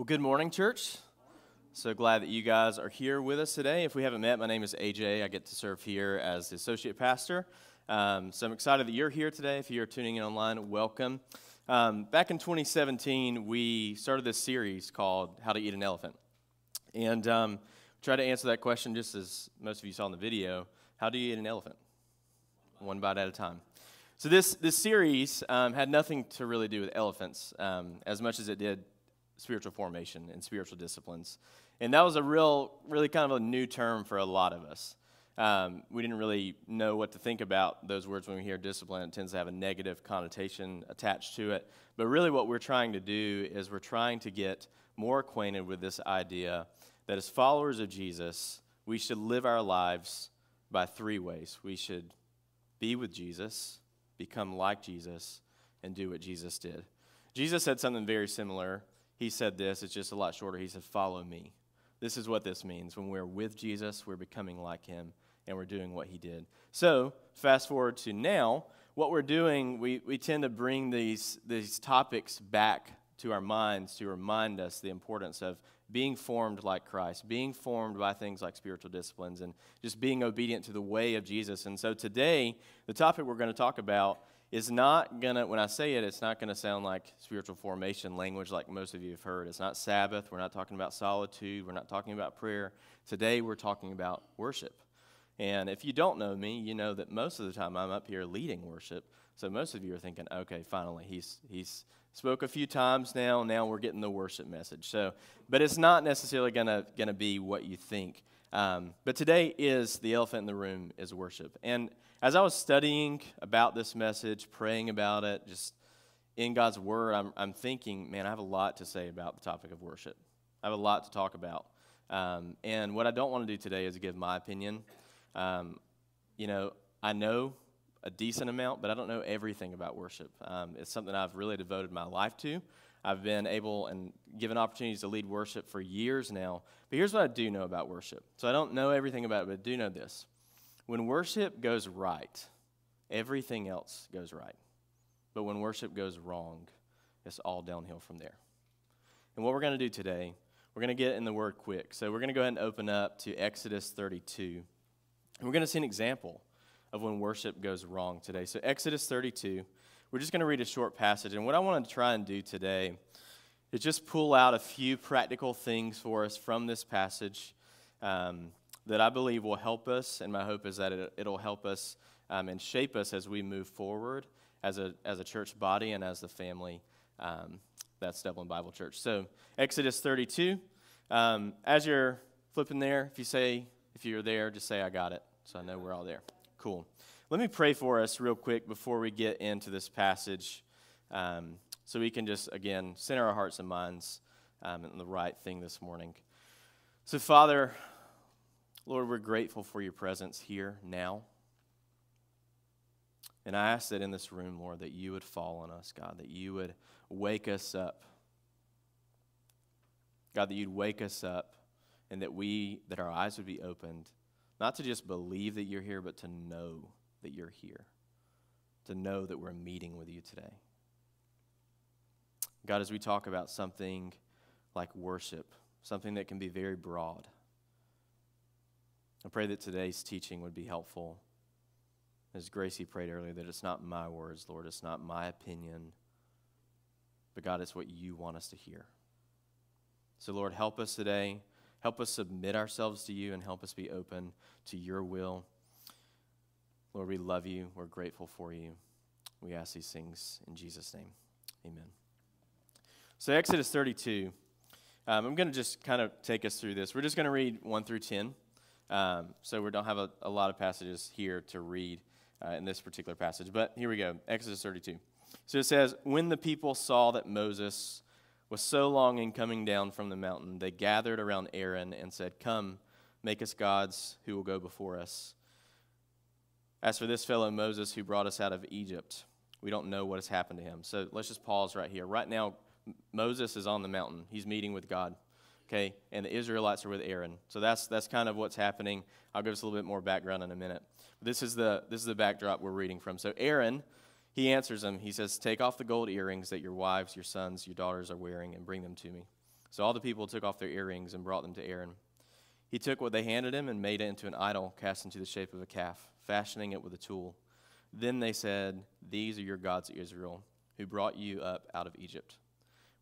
Well, good morning, church. So glad that you guys are here with us today. If we haven't met, my name is AJ. I get to serve here as the associate pastor. Um, so I'm excited that you're here today. If you're tuning in online, welcome. Um, back in 2017, we started this series called How to Eat an Elephant. And um, try to answer that question just as most of you saw in the video How do you eat an elephant? One bite at a time. So this, this series um, had nothing to really do with elephants um, as much as it did spiritual formation and spiritual disciplines. And that was a real, really kind of a new term for a lot of us. Um, we didn't really know what to think about those words when we hear discipline. It tends to have a negative connotation attached to it. But really, what we're trying to do is we're trying to get more acquainted with this idea that as followers of Jesus, we should live our lives by three ways. We should be with Jesus, become like Jesus, and do what Jesus did. Jesus said something very similar he said this, it's just a lot shorter. He said, Follow me. This is what this means. When we're with Jesus, we're becoming like him and we're doing what he did. So, fast forward to now, what we're doing, we, we tend to bring these, these topics back to our minds to remind us the importance of being formed like Christ, being formed by things like spiritual disciplines, and just being obedient to the way of Jesus. And so today, the topic we're going to talk about is not going to, when I say it, it's not going to sound like spiritual formation language like most of you have heard. It's not Sabbath. We're not talking about solitude. We're not talking about prayer. Today, we're talking about worship. And if you don't know me, you know that most of the time I'm up here leading worship. So most of you are thinking, okay, finally, he's, he's spoke a few times now. Now we're getting the worship message. So, but it's not necessarily going to going to be what you think. Um, but today is the elephant in the room is worship. And as I was studying about this message, praying about it, just in God's Word, I'm, I'm thinking, man, I have a lot to say about the topic of worship. I have a lot to talk about. Um, and what I don't want to do today is give my opinion. Um, you know, I know a decent amount, but I don't know everything about worship. Um, it's something I've really devoted my life to. I've been able and given opportunities to lead worship for years now. But here's what I do know about worship. So I don't know everything about it, but I do know this. When worship goes right, everything else goes right. But when worship goes wrong, it's all downhill from there. And what we're going to do today, we're going to get in the word quick. So we're going to go ahead and open up to Exodus 32. And we're going to see an example of when worship goes wrong today. So, Exodus 32, we're just going to read a short passage. And what I want to try and do today is just pull out a few practical things for us from this passage. Um, that I believe will help us, and my hope is that it, will help us um, and shape us as we move forward as a, as a church body and as the family um, that's Dublin Bible Church. So, Exodus 32. Um, as you're flipping there, if you say, if you're there, just say, I got it. So I know we're all there. Cool. Let me pray for us real quick before we get into this passage um, so we can just, again, center our hearts and minds um, in the right thing this morning. So, Father, Lord, we're grateful for your presence here now. And I ask that in this room, Lord, that you would fall on us, God, that you would wake us up. God, that you'd wake us up and that we, that our eyes would be opened, not to just believe that you're here, but to know that you're here, to know that we're meeting with you today. God, as we talk about something like worship, something that can be very broad, I pray that today's teaching would be helpful. As Gracie prayed earlier, that it's not my words, Lord, it's not my opinion, but God, it's what you want us to hear. So, Lord, help us today. Help us submit ourselves to you and help us be open to your will. Lord, we love you. We're grateful for you. We ask these things in Jesus' name. Amen. So, Exodus 32. Um, I'm going to just kind of take us through this. We're just going to read 1 through 10. Um, so we don't have a, a, lot of passages here to read uh, in this particular passage. But here we go Exodus 32. So it says, When the people saw that Moses was so long in coming down from the mountain, they gathered around Aaron and said, Come, make us gods who will go before us. As for this fellow Moses who brought us out of Egypt, we don't know what has happened to him. So let's just pause right here. Right now, Moses is on the mountain, he's meeting with God okay? And the Israelites are with Aaron. So that's, that's kind of what's happening. I'll give us a little bit more background in a minute. This is the, this is the backdrop we're reading from. So Aaron, he answers them. He says, Take off the gold earrings that your wives, your sons, your daughters are wearing and bring them to me. So all the people took off their earrings and brought them to Aaron. He took what they handed him and made it into an idol cast into the shape of a calf, fashioning it with a tool. Then they said, These are your gods, Israel, who brought you up out of Egypt.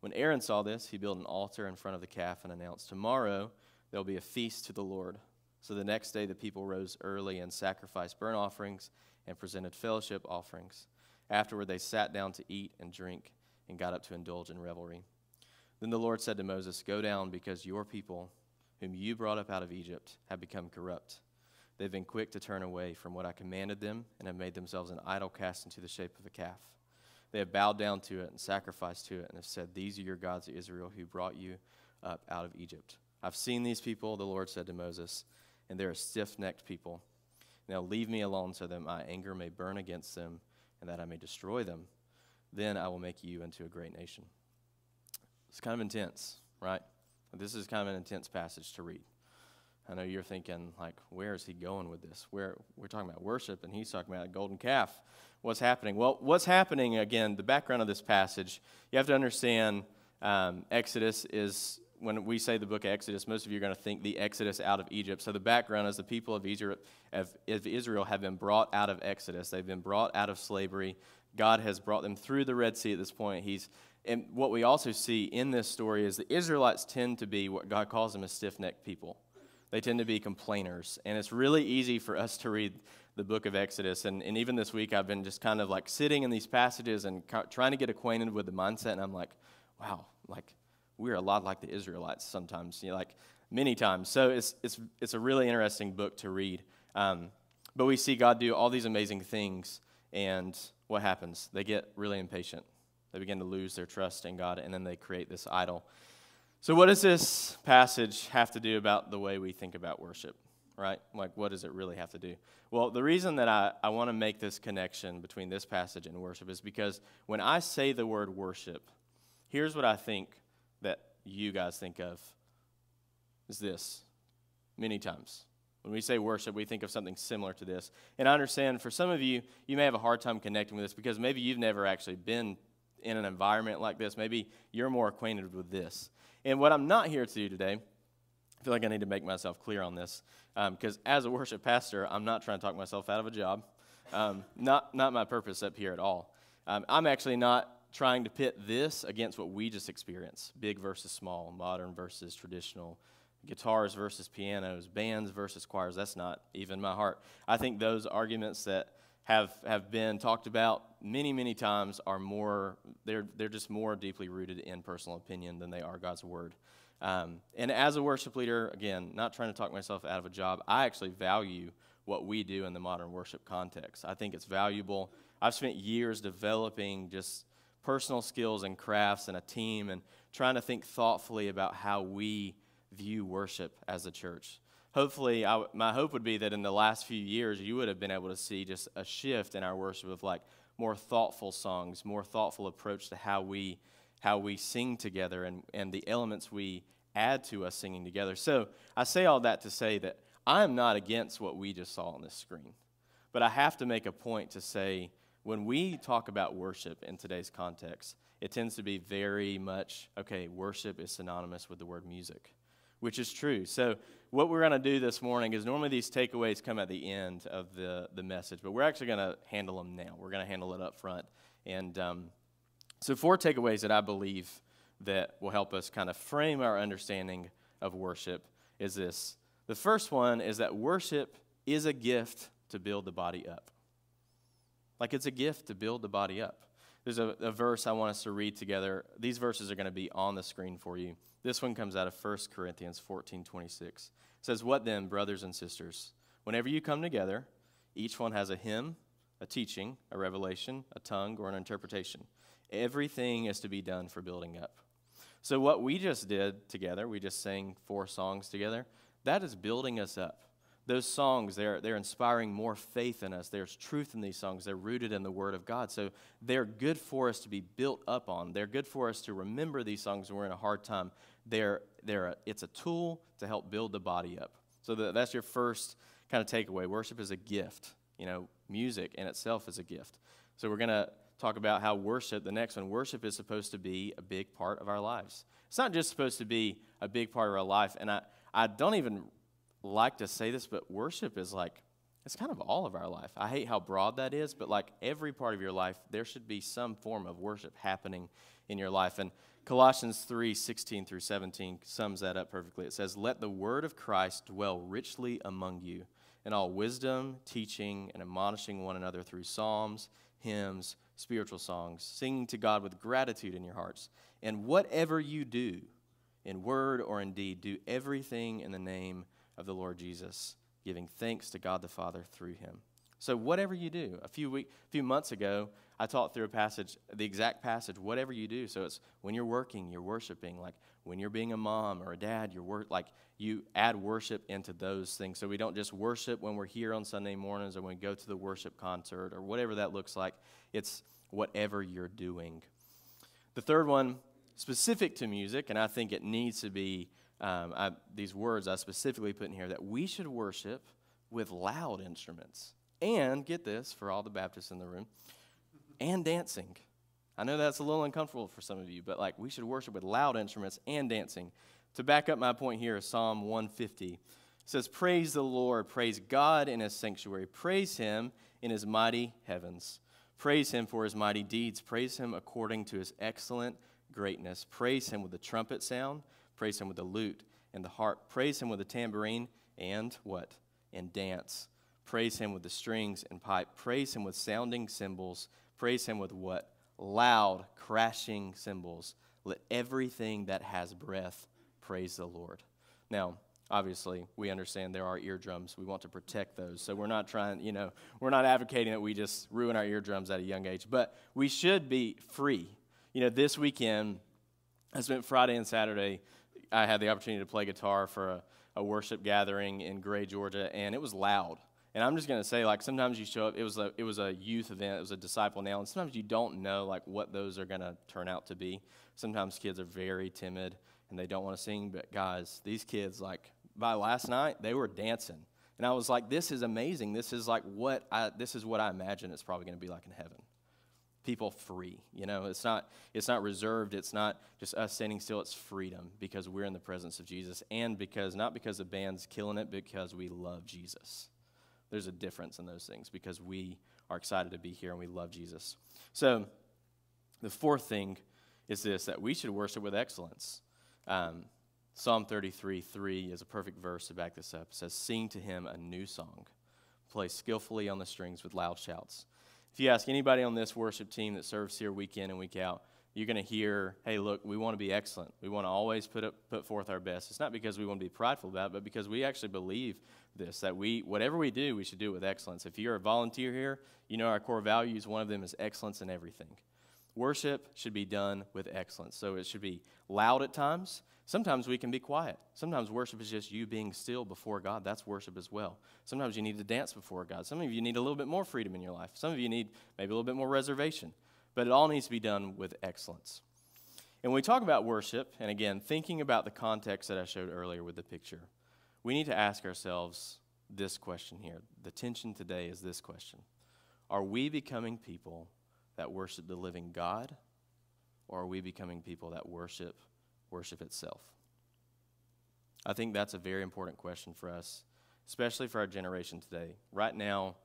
When Aaron saw this, he built an altar in front of the calf and announced, Tomorrow there will be a feast to the Lord. So the next day the people rose early and sacrificed burnt offerings and presented fellowship offerings. Afterward they sat down to eat and drink and got up to indulge in revelry. Then the Lord said to Moses, Go down, because your people, whom you brought up out of Egypt, have become corrupt. They've been quick to turn away from what I commanded them and have made themselves an idol cast into the shape of a calf. They have bowed down to it and sacrificed to it and have said, These are your gods of Israel who brought you up out of Egypt. I've seen these people, the Lord said to Moses, and they're a stiff necked people. Now leave me alone so that my anger may burn against them and that I may destroy them. Then I will make you into a great nation. It's kind of intense, right? This is kind of an intense passage to read. I know you're thinking, like, where is he going with this? Where we're talking about worship, and he's talking about a golden calf. What's happening? Well, what's happening again? The background of this passage. You have to understand. Um, Exodus is when we say the book of Exodus. Most of you are going to think the Exodus out of Egypt. So the background is the people of Israel, of Israel have been brought out of Exodus. They've been brought out of slavery. God has brought them through the Red Sea at this point. He's and what we also see in this story is the Israelites tend to be what God calls them a stiff necked people. They tend to be complainers. And it's really easy for us to read the book of Exodus. And, and even this week, I've been just kind of like sitting in these passages and ca- trying to get acquainted with the mindset. And I'm like, wow, like we're a lot like the Israelites sometimes, you know, like many times. So it's, it's, it's a really interesting book to read. Um, but we see God do all these amazing things. And what happens? They get really impatient they begin to lose their trust in God, and then they create this idol. So, what does this passage have to do about the way we think about worship, right? Like, what does it really have to do? Well, the reason that I, I want to make this connection between this passage and worship is because when I say the word worship, here's what I think that you guys think of is this many times. When we say worship, we think of something similar to this. And I understand for some of you, you may have a hard time connecting with this because maybe you've never actually been in an environment like this. Maybe you're more acquainted with this. And what I'm not here to do today, I feel like I need to make myself clear on this, because um, as a worship pastor, I'm not trying to talk myself out of a job. Um, not, not my purpose up here at all. Um, I'm actually not trying to pit this against what we just experienced big versus small, modern versus traditional, guitars versus pianos, bands versus choirs. That's not even my heart. I think those arguments that have, have been talked about many, many times are more, they're, they're just more deeply rooted in personal opinion than they are God's word. Um, and as a worship leader, again, not trying to talk myself out of a job, I actually value what we do in the modern worship context. I think it's valuable. I've spent years developing just personal skills and crafts and a team and trying to think thoughtfully about how we view worship as a church hopefully, my hope would be that in the last few years, you would have been able to see just a shift in our worship of like more thoughtful songs, more thoughtful approach to how we how we sing together and, and the elements we add to us singing together. So I say all that to say that I am not against what we just saw on this screen. But I have to make a point to say when we talk about worship in today's context, it tends to be very much okay, worship is synonymous with the word music which is true. So, what we're going to do this morning is normally these takeaways come at the end of the, the message, but we're actually going to handle them now. We're going to handle it up front. And um, so, four takeaways that I believe that will help us kind of frame our understanding of worship is this. The first one is that worship is a gift to build the body up. Like it's a gift to build the body up. There's a, a verse I want us to read together. These verses are going to be on the screen for you. This one comes out of 1 Corinthians 14 26. It says, What then, brothers and sisters? Whenever you come together, each one has a hymn, a teaching, a revelation, a tongue, or an interpretation. Everything is to be done for building up. So, what we just did together, we just sang four songs together, that is building us up those songs, they're, they're inspiring more faith in us. There's truth in these songs. They're rooted in the Word of God. So they're good for us to be built up on. They're good for us to remember these songs when we're in a hard time. They're, they're a, it's a tool to help build the body up. So the, that's your first kind of takeaway. Worship is a gift. You know, music in itself is a gift. So we're going to talk about how worship, the next one, worship is supposed to be a big part of our lives. It's not just supposed to be a big part of our life. And I, I don't even like to say this, but worship is like, it's kind of all of our life. I hate how broad that is, but like every part of your life, there should be some form of worship happening in your life. And Colossians 3 16 through 17 sums that up perfectly. It says, Let the word of Christ dwell richly among you, in all wisdom, teaching, and admonishing one another through psalms, hymns, spiritual songs, singing to God with gratitude in your hearts. And whatever you do, in word or in deed, do everything in the name of the Lord Jesus, giving thanks to God the Father through him. So, whatever you do, a few, week, a few months ago, I taught through a passage, the exact passage, whatever you do. So, it's when you're working, you're worshiping. Like when you're being a mom or a dad, you're work, like you add worship into those things. So, we don't just worship when we're here on Sunday mornings or when we go to the worship concert or whatever that looks like. It's whatever you're doing. The third one, specific to music, and I think it needs to be um, I, these words I specifically put in here that we should worship with loud instruments. And get this for all the Baptists in the room, and dancing. I know that's a little uncomfortable for some of you, but like we should worship with loud instruments and dancing. To back up my point here, Psalm 150 it says, Praise the Lord, praise God in his sanctuary, praise him in his mighty heavens. Praise him for his mighty deeds, praise him according to his excellent greatness. Praise him with the trumpet sound Praise him with the lute and the harp. Praise him with the tambourine and what? And dance. Praise him with the strings and pipe. Praise him with sounding cymbals. Praise him with what? Loud, crashing cymbals. Let everything that has breath praise the Lord. Now, obviously, we understand there are eardrums. We want to protect those. So we're not trying, you know, we're not advocating that we just ruin our eardrums at a young age, but we should be free. You know, this weekend, I spent Friday and Saturday I had the opportunity to play guitar for a, a worship gathering in Gray, Georgia, and it was loud. And I'm just to say, like, sometimes you show up, it was, a, it was a youth event, it was a disciple now, and sometimes you don't know, like, what those are to turn out to be. Sometimes kids are very timid and they don't want to sing, but guys, these kids, like, by last night, they were dancing. And I was like, this is amazing. This is like what I, this is what I imagine it's probably to be like in heaven people free. You know, it's not it's not reserved. It's not just us standing still. It's freedom because we're in the presence of Jesus, and because not because the band's killing it, because we love Jesus. There's a difference in those things because we are excited to be here and we love Jesus. So, the fourth thing is this that we should worship with excellence. Um, Psalm 33 3 is a perfect verse to back this up. It says, Sing to him a new song, play skillfully on the strings with loud shouts. If you ask anybody on this worship team that serves here week in and week out, you're going to hear, hey, look, we want to be excellent. We want to always put, up, put forth our best. It's not because we want to be prideful about it, but because we actually believe this, that we, whatever we do, we should do it with excellence. If you're a volunteer here, you know our core values, one of them is excellence in everything. Worship should be done with excellence. So it should be loud at times, Sometimes we can be quiet. Sometimes worship is just you being still before God. That's worship as well. Sometimes you need to dance before God. Some of you need a little bit more freedom in your life. Some of you need maybe a little bit more reservation. But it all needs to be done with excellence. And when we talk about worship, and again, thinking about the context that I showed earlier with the picture, we need to ask ourselves this question here. The tension today is this question Are we becoming people that worship the living God, or are we becoming people that worship worship itself? I think that's a very important question for us, especially for our generation today. Right now,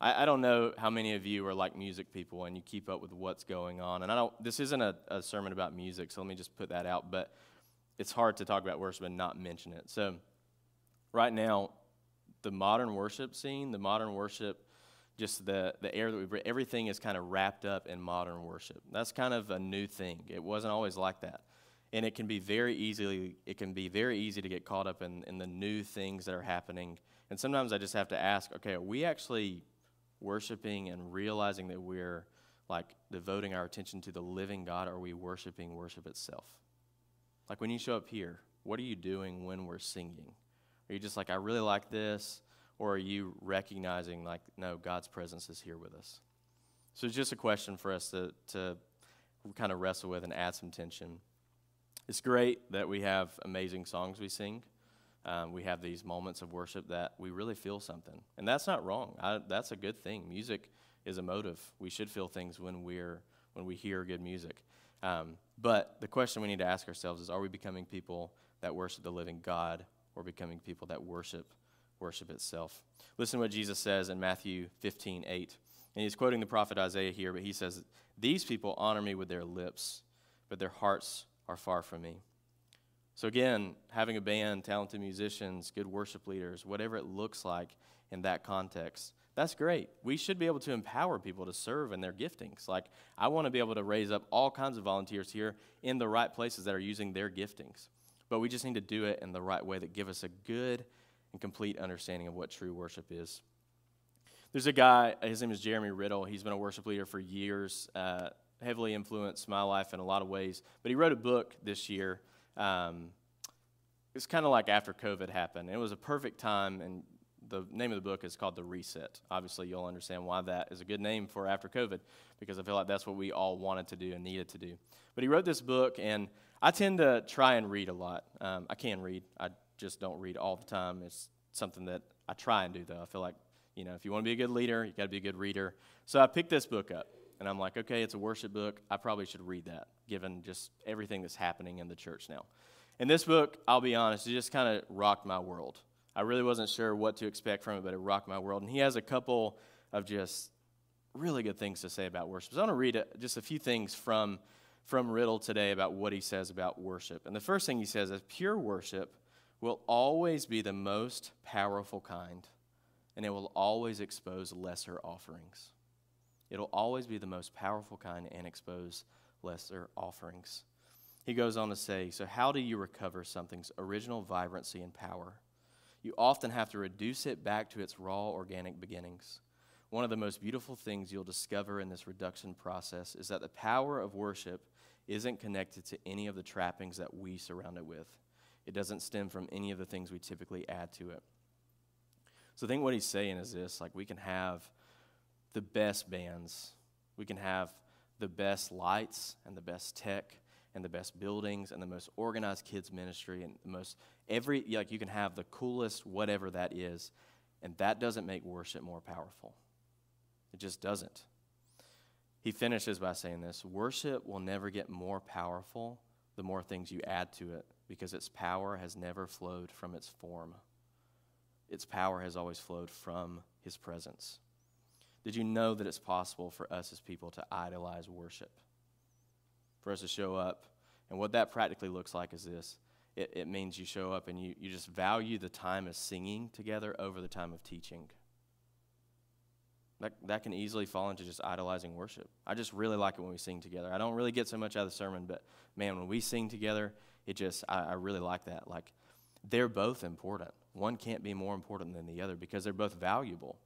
I, I, don't know how many of you are like music people and you keep up with what's going on. And I don't, this isn't a, a sermon about music, so let me just put that out. But it's hard to talk about worship and not mention it. So, right now, the modern worship scene, the modern worship, just the, the air that we breathe, everything is kind of wrapped up in modern worship. That's kind of a new thing. It wasn't always like that and it can be very easily it can be very easy to get caught up in, in the new things that are happening and sometimes i just have to ask okay are we actually worshiping and realizing that we're like devoting our attention to the living god are we worshiping worship itself? Like when you show up here what are you doing when we're singing? Are you just like i really like this or are you recognizing like no god's presence is here with us? So it's just a question for us to, to kind of wrestle with and add some tension. It's great that we have amazing songs we sing. Um, we have these moments of worship that we really feel something. And that's not wrong. I, that's a good thing. Music is emotive. We should feel things when, we're, when we hear good music. Um, But the question we need to ask ourselves is are we becoming people that worship the living God or becoming people that worship worship itself? Listen to what Jesus says in Matthew 15, 8. And he's quoting the prophet Isaiah here, but he says, These people honor me with their lips, but their hearts are far from me. So, again, having a band, talented musicians, good worship leaders, whatever it looks like in that context, that's great. We should be able to empower people to serve in their giftings. Like, I want to be able to raise up all kinds of volunteers here in the right places that are using their giftings. But we just need to do it in the right way that give us a good and complete understanding of what true worship is. There's a guy, his name is Jeremy Riddle. He's been a worship leader for years, uh, heavily influenced my life in a lot of ways. But he wrote a book this year um, it's kind of like after COVID happened. It was a perfect time, and the name of the book is called The Reset. Obviously, you'll understand why that is a good name for after COVID, because I feel like that's what we all wanted to do and needed to do. But he wrote this book, and I tend to try and read a lot. Um, I can read, I just don't read all the time. It's something that I try and do, though. I feel like, you know, if you want to be a good leader, you got to be a good reader. So I picked this book up. And I'm like, okay, it's a worship book. I probably should read that, given just everything that's happening in the church now. And this book, I'll be honest, it just kind of rocked my world. I really wasn't sure what to expect from it, but it rocked my world. And he has a couple of just really good things to say about worship. So I want to read just a few things from, from Riddle today about what he says about worship. And the first thing he says is pure worship will always be the most powerful kind, and it will always expose lesser offerings. It'll always be the most powerful kind and expose lesser offerings. He goes on to say, So, how do you recover something's original vibrancy and power? You often have to reduce it back to its raw organic beginnings. One of the most beautiful things you'll discover in this reduction process is that the power of worship isn't connected to any of the trappings that we surround it with. It doesn't stem from any of the things we typically add to it. So I think what he's saying is this like we can have the best bands. We can have the best lights and the best tech and the best buildings and the most organized kids ministry and the most every like you can have the coolest whatever that is and that doesn't make worship more powerful. It just doesn't. He finishes by saying this, worship will never get more powerful the more things you add to it because its power has never flowed from its form. Its power has always flowed from his presence. Did you know that it's possible for us as people to idolize worship? For us to show up. And what that practically looks like is this it, it means you show up and you, you just value the time of singing together over the time of teaching. That, that can easily fall into just idolizing worship. I just really like it when we sing together. I don't really get so much out of the sermon, but man, when we sing together, it just, I, I really like that. Like, they're both important. One can't be more important than the other because they're both valuable.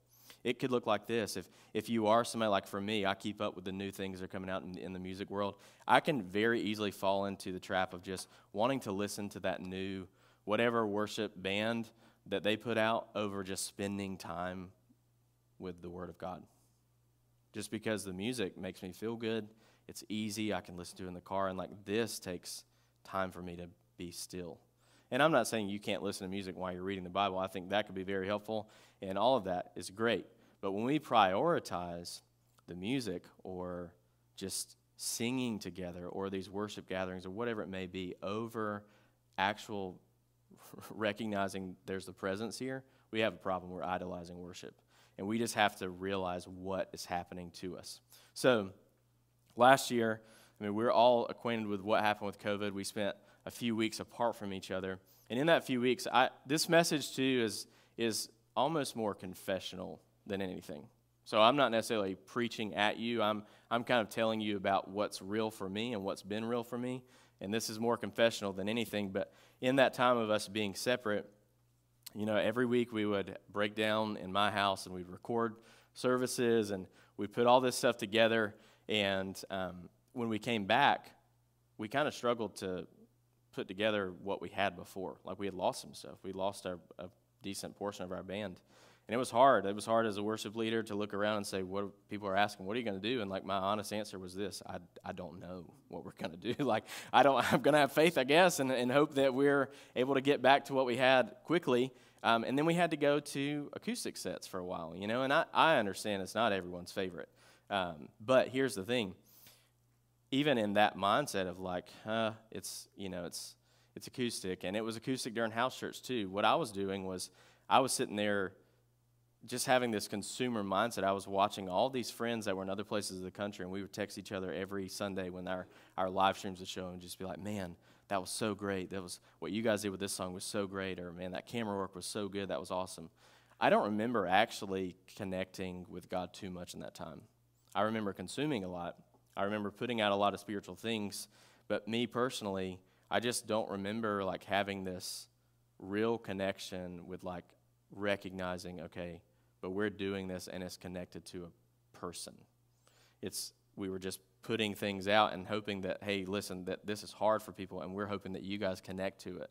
It could look like this. If, if you are somebody like for me, I keep up with the new things that are coming out in, in the music world. I can very easily fall into the trap of just wanting to listen to that new, whatever worship band that they put out over just spending time with the Word of God. Just because the music makes me feel good, it's easy, I can listen to it in the car, and like this takes time for me to be still. And I'm not saying you can't listen to music while you're reading the Bible. I think that could be very helpful, and all of that is great. But when we prioritize the music or just singing together or these worship gatherings or whatever it may be over actual recognizing there's the presence here, we have a problem. We're idolizing worship. And we just have to realize what is happening to us. So, last year, I mean, we're all acquainted with what happened with COVID. We spent a few weeks apart from each other. And in that few weeks, I, this message too is, is almost more confessional than anything. So I'm not necessarily preaching at you. I'm, I'm kind of telling you about what's real for me and what's been real for me. And this is more confessional than anything. But in that time of us being separate, you know, every week we would break down in my house and we'd record services and we put all this stuff together. And um, when we came back, we kind of struggled to put together what we had before. Like we had lost some stuff. We lost our, a decent portion of our band. And it was hard. It was hard as a worship leader to look around and say, what people are asking, what are you going to do? And like my honest answer was this I, I don't know what we're going to do. like, I don't, I'm going to have faith, I guess, and, and hope that we're able to get back to what we had quickly. Um, and then we had to go to acoustic sets for a while, you know, and I, I understand it's not everyone's favorite. Um, but here's the thing even in that mindset of like, huh, it's, you know, it's, it's acoustic. And it was acoustic during house church too. What I was doing was I was sitting there just having this consumer mindset. I was watching all these friends that were in other places of the country, and we would text each other every Sunday when our, our live streams would show and just be like, man, that was so great. That was what you guys did with this song was so great. Or, man, that camera work was so good. That was awesome. I don't remember actually connecting with God too much in that time. I remember consuming a lot. I remember putting out a lot of spiritual things. But me personally, I just don't remember like having this real connection with like recognizing, okay, but we're doing this and it's connected to a person. It's we were just putting things out and hoping that hey, listen, that this is hard for people, and we're hoping that you guys connect to it.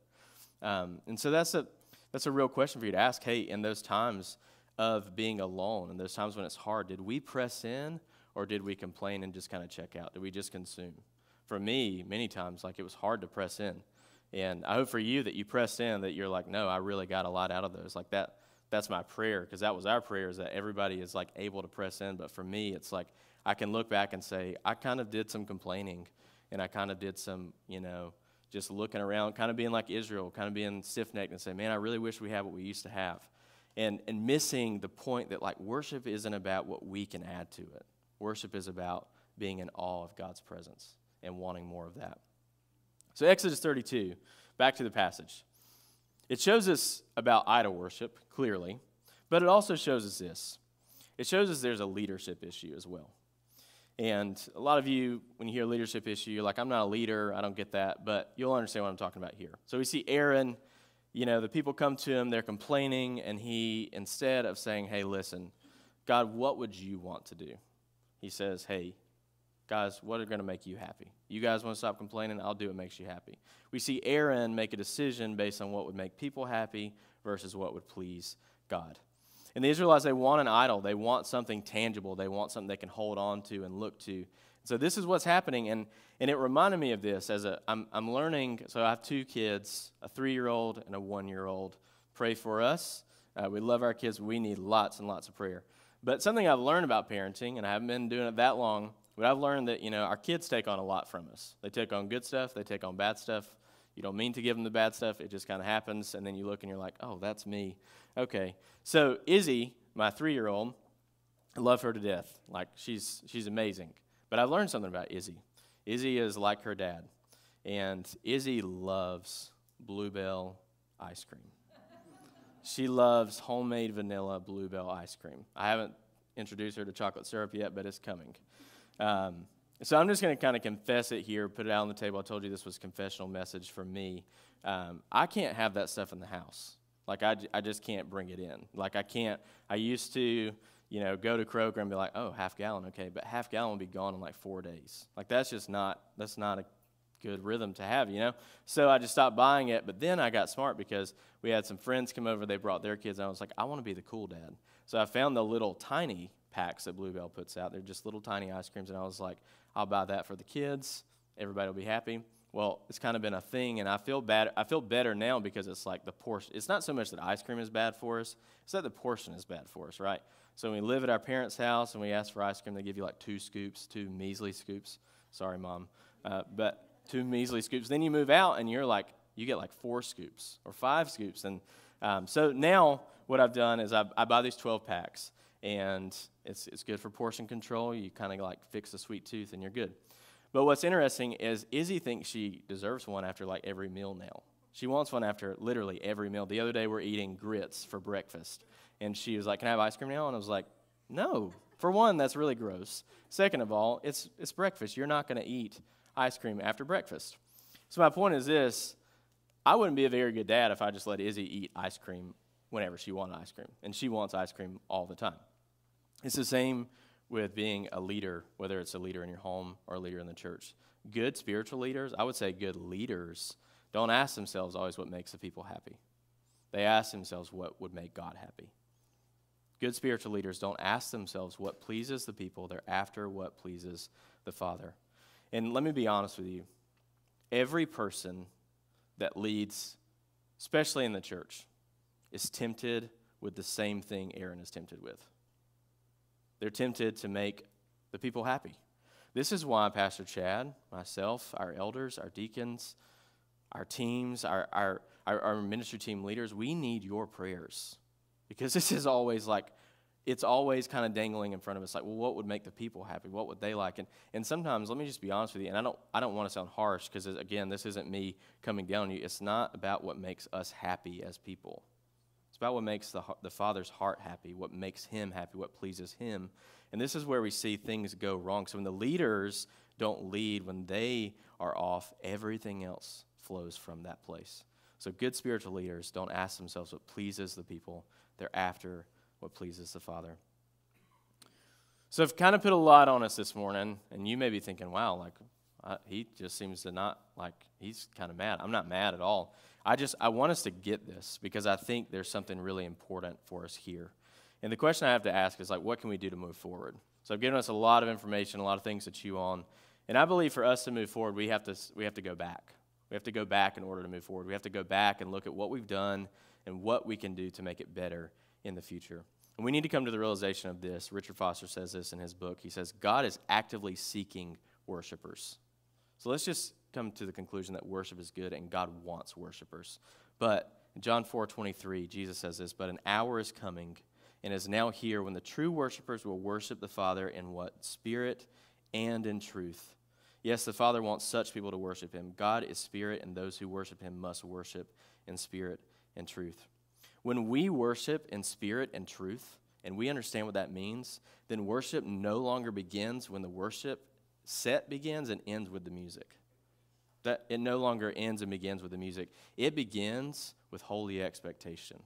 Um, and so that's a that's a real question for you to ask. Hey, in those times of being alone, and those times when it's hard, did we press in or did we complain and just kind of check out? Did we just consume? For me, many times, like it was hard to press in. And I hope for you that you press in, that you're like, no, I really got a lot out of those. Like that, that's my prayer, because that was our prayer, is that everybody is like able to press in. But for me, it's like I can look back and say, I kind of did some complaining, and I kind of did some, you know, just looking around, kind of being like Israel, kind of being stiff necked and say, man, I really wish we had what we used to have. And, and missing the point that like worship isn't about what we can add to it. Worship is about being in awe of God's presence and wanting more of that. So, Exodus 32, back to the passage. It shows us about idol worship, clearly, but it also shows us this it shows us there's a leadership issue as well. And a lot of you, when you hear leadership issue, you're like, I'm not a leader, I don't get that, but you'll understand what I'm talking about here. So we see Aaron, you know, the people come to him, they're complaining, and he, instead of saying, Hey, listen, God, what would you want to do? He says, Hey, guys, what are going to make you happy? You guys want to stop complaining? I'll do what makes you happy. We see Aaron make a decision based on what would make people happy versus what would please God. And the Israelites, they want an idol. They want something tangible. They want something they can hold on to and look to. So this is what's happening. And, and it reminded me of this as a, I'm, I'm learning. So I have two kids, a three year old and a one year old. Pray for us. Uh, we love our kids. We need lots and lots of prayer. But something I've learned about parenting, and I haven't been doing it that long, but I've learned that, you know, our kids take on a lot from us. They take on good stuff, they take on bad stuff. You don't mean to give them the bad stuff, it just kind of happens. And then you look and you're like, oh, that's me. Okay. So, Izzy, my three year old, I love her to death. Like, she's, she's amazing. But I've learned something about Izzy. Izzy is like her dad. And Izzy loves Bluebell ice cream. She loves homemade vanilla Bluebell ice cream. I haven't introduced her to chocolate syrup yet, but it's coming. Um, so I'm just going to kind of confess it here, put it out on the table. I told you this was a confessional message for me. Um, I can't have that stuff in the house. Like, I, I just can't bring it in. Like, I can't, I used to, you know, go to Kroger and be like, oh, half gallon, okay, but half gallon would be gone in like four days. Like, that's just not, that's not a good rhythm to have, you know? So I just stopped buying it, but then I got smart because we had some friends come over, they brought their kids, and I was like, I want to be the cool dad. So I found the little tiny packs that Bluebell puts out. They're just little tiny ice creams, and I was like, I'll buy that for the kids. Everybody will be happy. Well, it's kind of been a thing, and I feel bad. I feel better now because it's like the portion. It's not so much that ice cream is bad for us; it's that the portion is bad for us, right? So when we live at our parents' house and we ask for ice cream, they give you like two scoops, two measly scoops. Sorry, mom, uh, but two measly scoops. Then you move out, and you're like, you get like four scoops or five scoops, and um, so now what I've done is I, I buy these 12 packs, and it's, it's good for portion control. You kind of like fix the sweet tooth and you're good. But what's interesting is Izzy thinks she deserves one after like every meal now. She wants one after literally every meal. The other day we're eating grits for breakfast, and she was like, "Can I have ice cream now?" And I was like, "No. For one, that's really gross. Second of all, it's it's breakfast. You're not going to eat ice cream after breakfast." So my point is this: I wouldn't be a very good dad if I just let Izzy eat ice cream whenever she wanted ice cream, and she wants ice cream all the time. It's the same with being a leader, whether it's a leader in your home or a leader in the church. Good spiritual leaders, I would say good leaders, don't ask themselves always what makes the people happy. They ask themselves what would make God happy. Good spiritual leaders don't ask themselves what pleases the people, they're after what pleases the Father. And let me be honest with you every person that leads, especially in the church, is tempted with the same thing Aaron is tempted with. They're tempted to make the people happy. This is why Pastor Chad, myself, our elders, our deacons, our teams, our, our, our, ministry team leaders, we need your prayers. Because this is always like, it's always kind of dangling in front of us like well what would make the people happy? What would they like? And, and sometimes let me just be honest with you and i don't i don't want to sound harsh because again this isn't me coming down on you. It's not about what makes us happy as people. It's about what makes the, the father's heart happy what makes him happy what pleases him. And this is where we see things go wrong. So when the leaders don't lead when they are off everything else flows from that place. So good spiritual leaders don't ask themselves what pleases the people. They're after what pleases the Father. So I've kind of put a lot on us this morning, and you may be thinking, wow, like, uh, he just seems to not, like, he's kind of mad. I'm not mad at all. I just, I want us to get this because I think there's something really important for us here. And the question I have to ask is, like, what can we do to move forward? So I've given us a lot of information, a lot of things to chew on. And I believe for us to move forward, we have to, we have to go back. We have to go back in order to move forward. We have to go back and look at what we've done and what we can do to make it better in the future. And we need to come to the realization of this. Richard Foster says this in his book. He says, God is actively seeking worshipers. So let's just come to the conclusion that worship is good and God wants worshipers. But in John 4 23, Jesus says this, but an hour is coming and is now here when the true worshipers will worship the Father in what? Spirit and in truth. Yes, the Father wants such people to worship him. God is spirit, and those who worship him must worship in spirit and truth. When we worship in spirit and truth, and we understand what that means, then worship no longer begins when the worship set begins and ends with the music. That it no longer ends and begins with the music. It begins with holy expectation.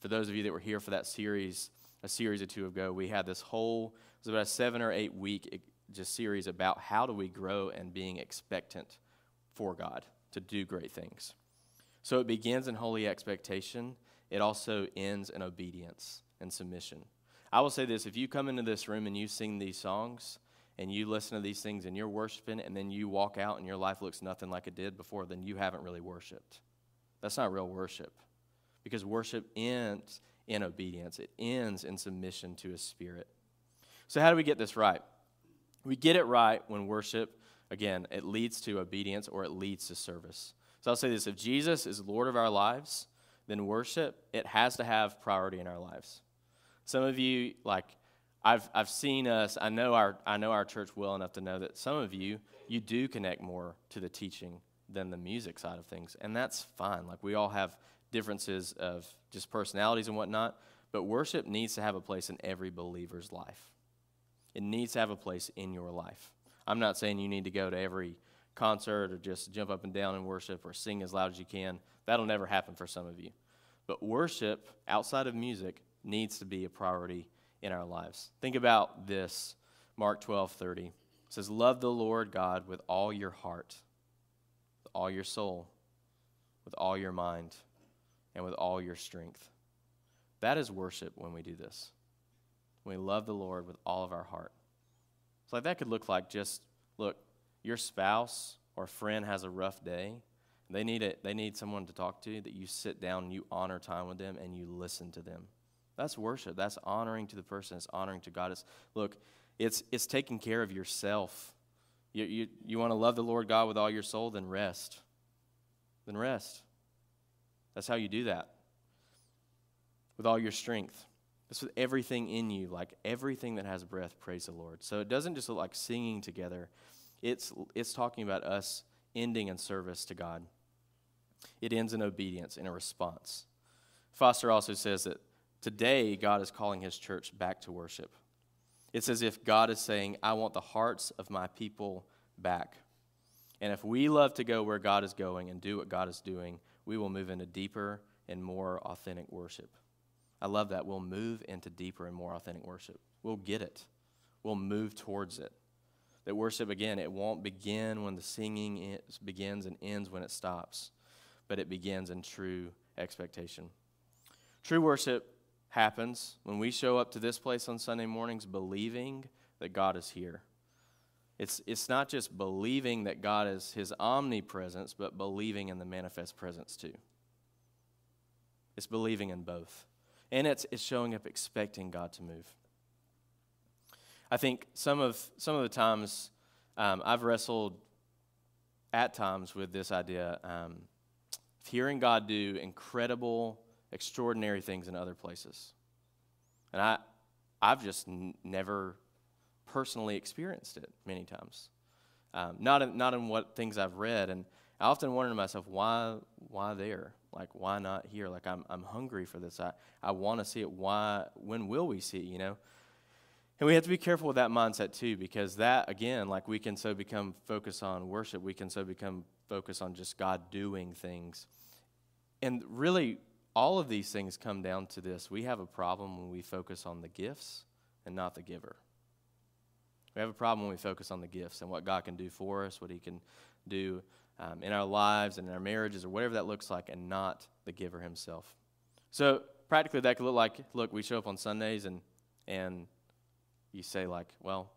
For those of you that were here for that series, a series or two ago, we had this whole, it was about a seven or eight week just series about how do we grow and being expectant for God to do great things. So it begins in holy expectation. It also ends in obedience and submission. I will say this if you come into this room and you sing these songs and you listen to these things and you're worshiping and then you walk out and your life looks nothing like it did before, then you haven't really worshiped. That's not real worship because worship ends in obedience, it ends in submission to His Spirit. So, how do we get this right? We get it right when worship, again, it leads to obedience or it leads to service. So I'll say this if Jesus is Lord of our lives, then worship, it has to have priority in our lives. Some of you, like, I've, I've seen us, I know, our, I know our church well enough to know that some of you, you do connect more to the teaching than the music side of things. And that's fine. Like, we all have differences of just personalities and whatnot, but worship needs to have a place in every believer's life. It needs to have a place in your life. I'm not saying you need to go to every concert or just jump up and down and worship or sing as loud as you can. That'll never happen for some of you. But worship outside of music needs to be a priority in our lives. Think about this Mark 12 30. It says, Love the Lord God with all your heart, with all your soul, with all your mind, and with all your strength. That is worship when we do this. When we love the Lord with all of our heart. So like that could look like just, look, your spouse or friend has a rough day, they need, it, they need someone to talk to, that you sit down and you honor time with them and you listen to them. That's worship. That's honoring to the person. It's honoring to God. It's, look, it's, it's taking care of yourself. You, you, you want to love the Lord God with all your soul, then rest. Then rest. That's how you do that. With all your strength. That's with everything in you, like everything that has breath, praise the Lord. So it doesn't just look like singing together, it's, it's talking about us ending in service to God. It ends in obedience, in a response. Foster also says that today God is calling his church back to worship. It's as if God is saying, I want the hearts of my people back. And if we love to go where God is going and do what God is doing, we will move into deeper and more authentic worship. I love that. We'll move into deeper and more authentic worship. We'll get it, we'll move towards it that worship, again, it won't begin when the singing begins and ends when it stops, but it begins in true expectation. True worship happens when we show up to this place on Sunday mornings believing that God is here. It's, it's not just believing that God is his omnipresence, but believing in the manifest presence too. It's believing in both. And it's, it's showing up expecting God to move. I think some of, some of the times um, I've wrestled at times with this idea um, of hearing God do incredible, extraordinary things in other places. And I, I've just n- never personally experienced it many times. Um, not, in, not in what things I've read. And I often wonder to myself, why, why there? Like, why not here? Like, I'm, I'm hungry for this. I, I want to see it. Why, when will we see it, you know? And we have to be careful with that mindset too, because that, again, like we can so become focused on worship, we can so become focused on just God doing things. And really, all of these things come down to this we have a problem when we focus on the gifts and not the giver. We have a problem when we focus on the gifts and what God can do for us, what He can do um, in our lives and in our marriages or whatever that looks like, and not the giver Himself. So, practically, that could look like look, we show up on Sundays and, and you say, like, well,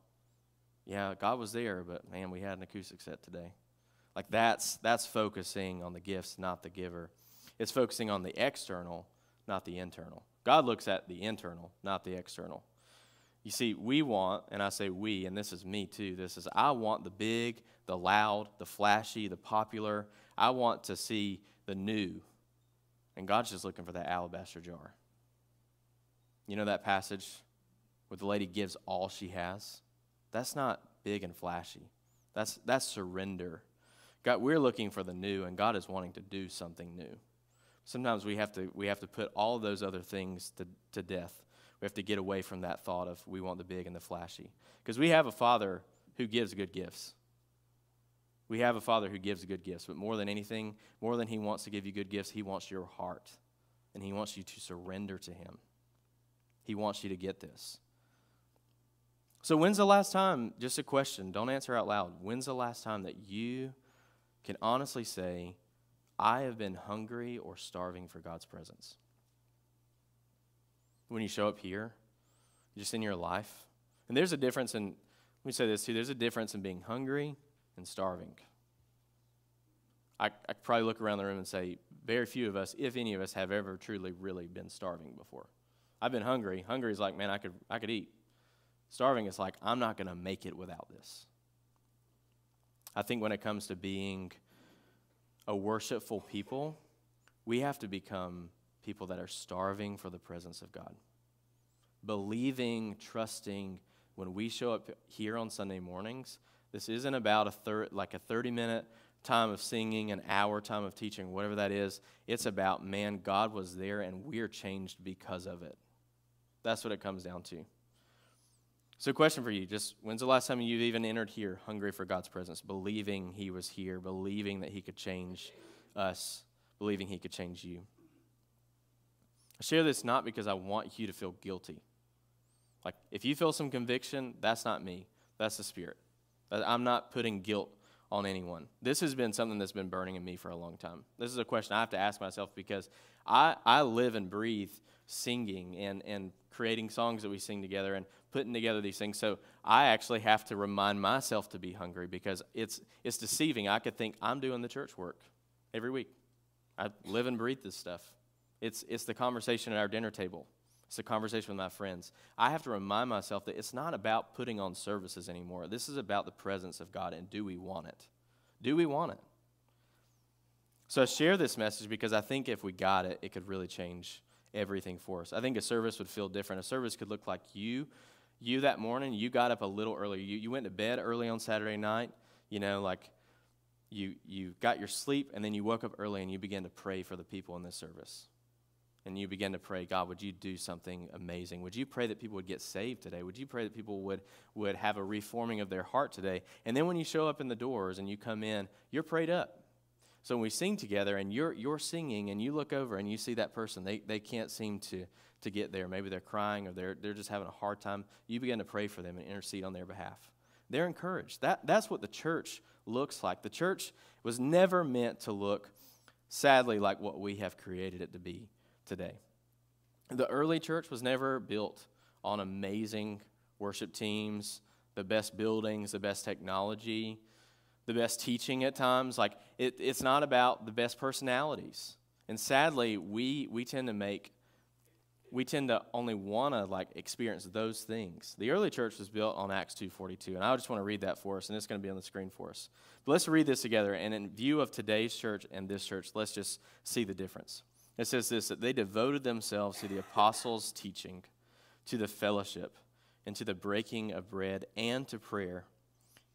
yeah, God was there, but man, we had an acoustic set today. Like that's that's focusing on the gifts, not the giver. It's focusing on the external, not the internal. God looks at the internal, not the external. You see, we want, and I say we, and this is me too, this is I want the big, the loud, the flashy, the popular. I want to see the new. And God's just looking for that alabaster jar. You know that passage where the lady gives all she has, that's not big and flashy. That's, that's surrender. God, we're looking for the new, and God is wanting to do something new. Sometimes we have to, we have to put all those other things to, to death. We have to get away from that thought of we want the big and the flashy. Because we have a Father who gives good gifts. We have a Father who gives good gifts, but more than anything, more than He wants to give you good gifts, He wants your heart. And He wants you to surrender to Him. He wants you to get this. So, when's the last time, just a question, don't answer out loud. When's the last time that you can honestly say, I have been hungry or starving for God's presence? When you show up here, just in your life. And there's a difference in, let me say this too, there's a difference in being hungry and starving. I, I could probably look around the room and say, very few of us, if any of us, have ever truly, really been starving before. I've been hungry. Hungry is like, man, I could, I could eat. Starving is like, I'm not going to make it without this. I think when it comes to being a worshipful people, we have to become people that are starving for the presence of God. Believing, trusting, when we show up here on Sunday mornings, this isn't about a third, like a 30 minute time of singing, an hour time of teaching, whatever that is. It's about, man, God was there and we're changed because of it. That's what it comes down to. So, question for you just when's the last time you've even entered here hungry for God's presence, believing He was here, believing that He could change us, believing He could change you? I share this not because I want you to feel guilty. Like, if you feel some conviction, that's not me, that's the Spirit. I'm not putting guilt on anyone. This has been something that's been burning in me for a long time. This is a question I have to ask myself because I, I live and breathe singing and, and creating songs that we sing together and putting together these things. So I actually have to remind myself to be hungry because it's, it's deceiving. I could think I'm doing the church work every week. I live and breathe this stuff. It's, it's the conversation at our dinner table. It's the conversation with my friends. I have to remind myself that it's not about putting on services anymore. This is about the presence of God, and do we want it? Do we want it? So I share this message because I think if we got it, it could really change everything for us. I think a service would feel different. A service could look like you you that morning, you got up a little earlier. You, you went to bed early on Saturday night, you know, like you, you got your sleep, and then you woke up early and you began to pray for the people in this service. And you began to pray, God, would you do something amazing? Would you pray that people would get saved today? Would you pray that people would, would have a reforming of their heart today? And then when you show up in the doors and you come in, you're prayed up. So when we sing together and you're, you're singing and you look over and you see that person, they, they can't seem to, to get there. Maybe they're crying or they're, they're just having a hard time. You begin to pray for them and intercede on their behalf. They're encouraged. That, that's what the church looks like. The church was never meant to look, sadly, like what we have created it to be today. The early church was never built on amazing worship teams, the best buildings, the best technology, the best teaching at times. Like, it, it's not about the best personalities. And sadly, we, we tend to make we tend to only want to like experience those things. The early church was built on Acts 2:42, and I just want to read that for us, and it's going to be on the screen for us. But let's read this together, and in view of today's church and this church, let's just see the difference. It says this that they devoted themselves to the apostles' teaching, to the fellowship, and to the breaking of bread, and to prayer.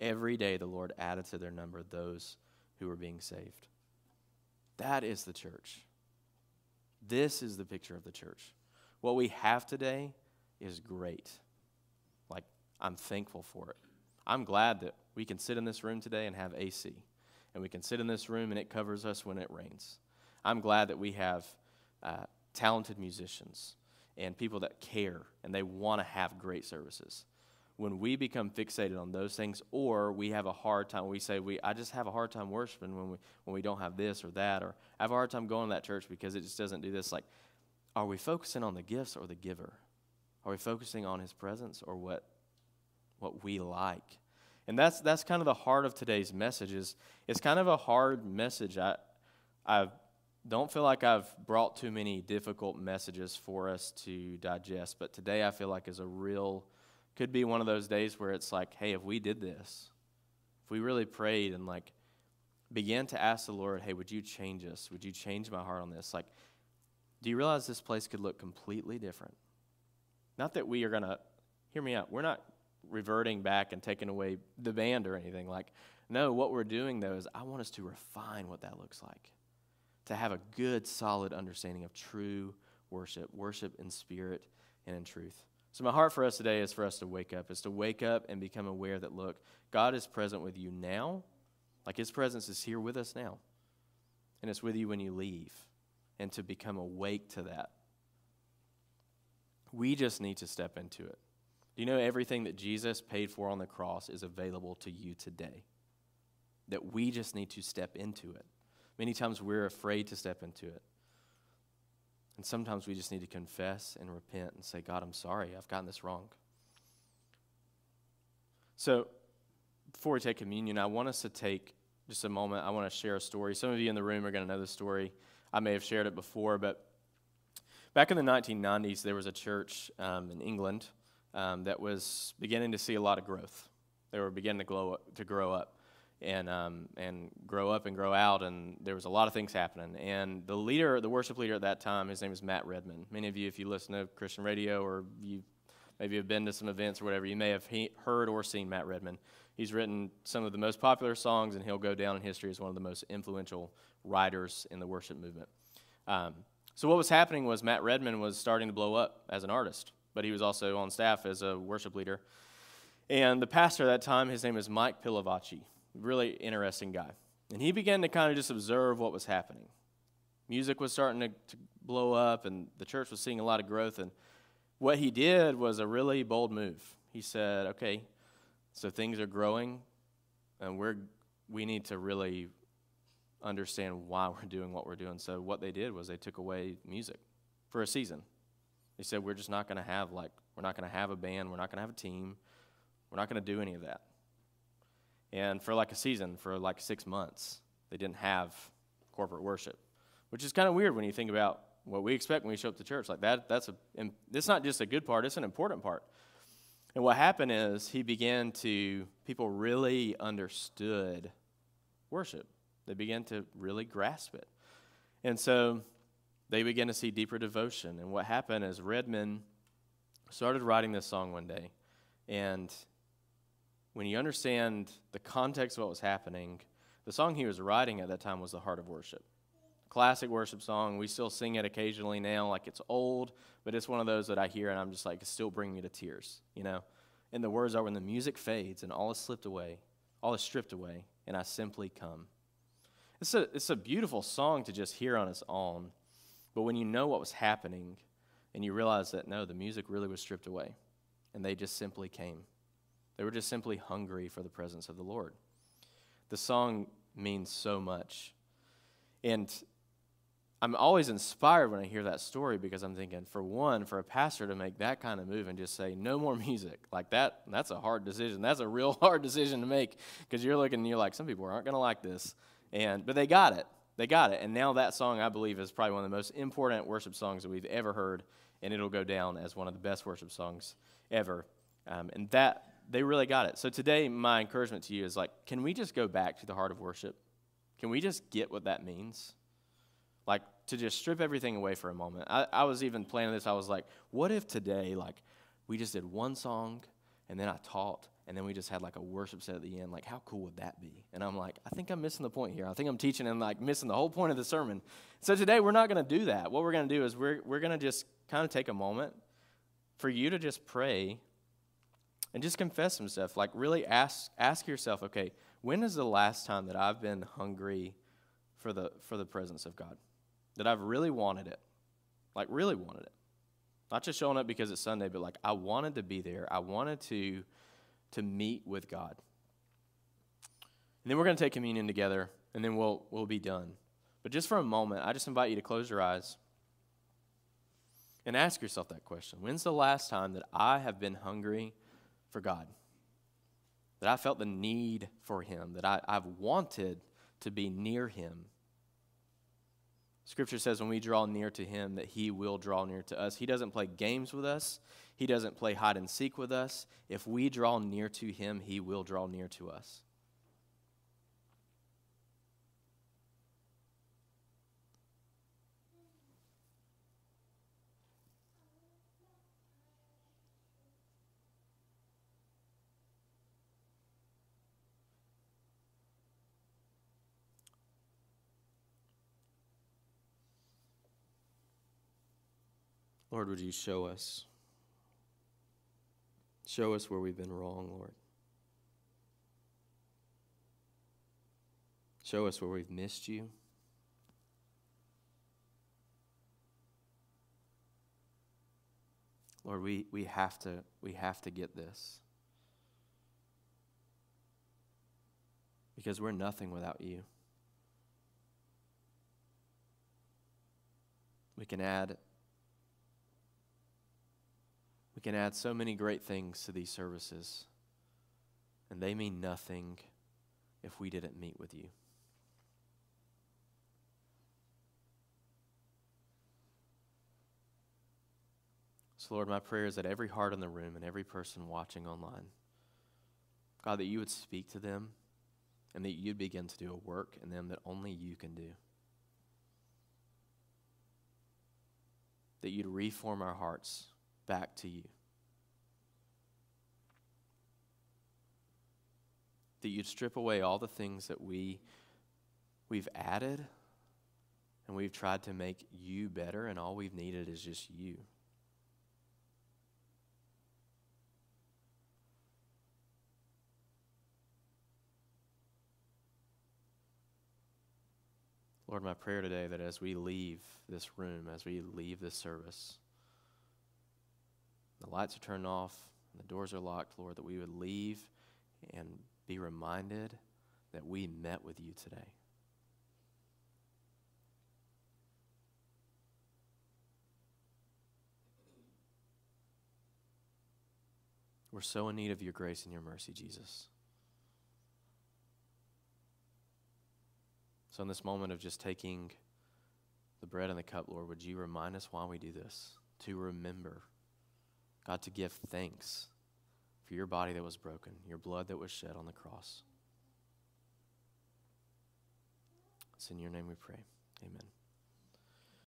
Every day the Lord added to their number those who were being saved. That is the church. This is the picture of the church. What we have today is great. Like, I'm thankful for it. I'm glad that we can sit in this room today and have AC, and we can sit in this room and it covers us when it rains. I'm glad that we have uh, talented musicians and people that care and they want to have great services. When we become fixated on those things, or we have a hard time, we say, we, I just have a hard time worshiping when we, when we don't have this or that, or I have a hard time going to that church because it just doesn't do this. Like, are we focusing on the gifts or the giver? Are we focusing on his presence or what, what we like? And that's, that's kind of the heart of today's message. Is it's kind of a hard message. I, I don't feel like I've brought too many difficult messages for us to digest, but today I feel like is a real, could be one of those days where it's like, hey, if we did this, if we really prayed and like began to ask the Lord, hey, would you change us? Would you change my heart on this? Like, do you realize this place could look completely different? Not that we are going to, hear me out, we're not reverting back and taking away the band or anything. Like, no, what we're doing though is I want us to refine what that looks like. To have a good, solid understanding of true worship, worship in spirit and in truth. So, my heart for us today is for us to wake up, is to wake up and become aware that, look, God is present with you now, like His presence is here with us now, and it's with you when you leave and to become awake to that. We just need to step into it. Do you know everything that Jesus paid for on the cross is available to you today? That we just need to step into it. Many times we're afraid to step into it. And sometimes we just need to confess and repent and say, God, I'm sorry, I've gotten this wrong. So, before we take communion, I want us to take just a moment. I want to share a story. Some of you in the room are going to know this story. I may have shared it before, but back in the 1990s, there was a church um, in England um, that was beginning to see a lot of growth. They were beginning to, grow to grow up and, um, and grow up and grow out, and there was a lot of things happening. And the leader, the worship leader at that time, his name was Matt Redman. Many of you, if you listen to Christian radio or you maybe have been to some events or whatever, you may have he- heard or seen Matt Redman. He's written some of the most popular songs, and he'll go down in history as one of the most influential writers in the worship movement. Um, so, what was happening was Matt Redman was starting to blow up as an artist, but he was also on staff as a worship leader. And the pastor at that time, his name is Mike Pilavachi, really interesting guy. And he began to kind of just observe what was happening. Music was starting to, to blow up, and the church was seeing a lot of growth. And what he did was a really bold move. He said, okay, so things are growing, and we're, we need to really understand why we're doing what we're doing. So what they did was they took away music for a season. They said we're just not going to have like we're not going to have a band, we're not going to have a team, we're not going to do any of that. And for like a season, for like six months, they didn't have corporate worship, which is kind of weird when you think about what we expect when we show up to church. Like that, that's a, it's not just a good part; it's an important part. And what happened is he began to people really understood worship they began to really grasp it. And so they began to see deeper devotion. And what happened is Redman started writing this song one day. And when you understand the context of what was happening, the song he was writing at that time was The Heart of Worship. Classic worship song. We still sing it occasionally now, like it's old, but it's one of those that I hear and I'm just like, it's still bringing me to tears, you know? And the words are when the music fades and all is slipped away, all is stripped away, and I simply come. It's a, it's a beautiful song to just hear on its own. But when you know what was happening and you realize that no, the music really was stripped away and they just simply came. They were just simply hungry for the presence of the Lord. The song means so much. And I'm always inspired when I hear that story because I'm thinking, for one, for a pastor to make that kind of move and just say, no more music, like that, that's a hard decision. That's a real hard decision to make because you're looking and you're like, some people aren't going to like this. And, but they got it. They got it. And now that song, I believe, is probably one of the most important worship songs that we've ever heard. And it'll go down as one of the best worship songs ever. Um, and that, they really got it. So today, my encouragement to you is like, can we just go back to the heart of worship? Can we just get what that means? Like to just strip everything away for a moment. I, I was even planning this. I was like, what if today, like, we just did one song and then I taught and then we just had like a worship set at the end. Like, how cool would that be? And I'm like, I think I'm missing the point here. I think I'm teaching and like missing the whole point of the sermon. So today we're not going to do that. What we're going to do is we're, we're going to just kind of take a moment for you to just pray and just confess some stuff. Like, really ask, ask yourself, okay, when is the last time that I've been hungry for the, for the presence of God? that I've really wanted it. Like, really wanted it. Not just showing up because it's Sunday, but like, I wanted to be there. I wanted to, to meet with God. And then we're going to take communion together, and then we'll, we'll be done. But just for a moment, I just invite you to close your eyes and ask yourself that question When's the last time that I have been hungry for God? That I felt the need for Him, that I, I've wanted to be near Him Scripture says when we draw near to him that he will draw near to us. He doesn't play games with us. He doesn't play hide and seek with us. If we draw near to him, he will draw near to us. Lord, would you show us? Show us where we've been wrong, Lord. Show us where we've missed you. Lord, we, we, have to, we have to get this. Because we're nothing without you. We can add we can add so many great things to these services, and they mean nothing if we didn't meet with you. So, Lord, my prayer is that every heart in the room and every person watching online, God, that you would speak to them and that you'd begin to do a work in them that only you can do. That you'd reform our hearts back to you. That you'd strip away all the things that we, we've added and we've tried to make you better, and all we've needed is just you. Lord, my prayer today that as we leave this room, as we leave this service, the lights are turned off, the doors are locked, Lord, that we would leave and be reminded that we met with you today. We're so in need of your grace and your mercy, Jesus. So, in this moment of just taking the bread and the cup, Lord, would you remind us why we do this? To remember God, to give thanks for your body that was broken, your blood that was shed on the cross. It's in your name we pray. Amen.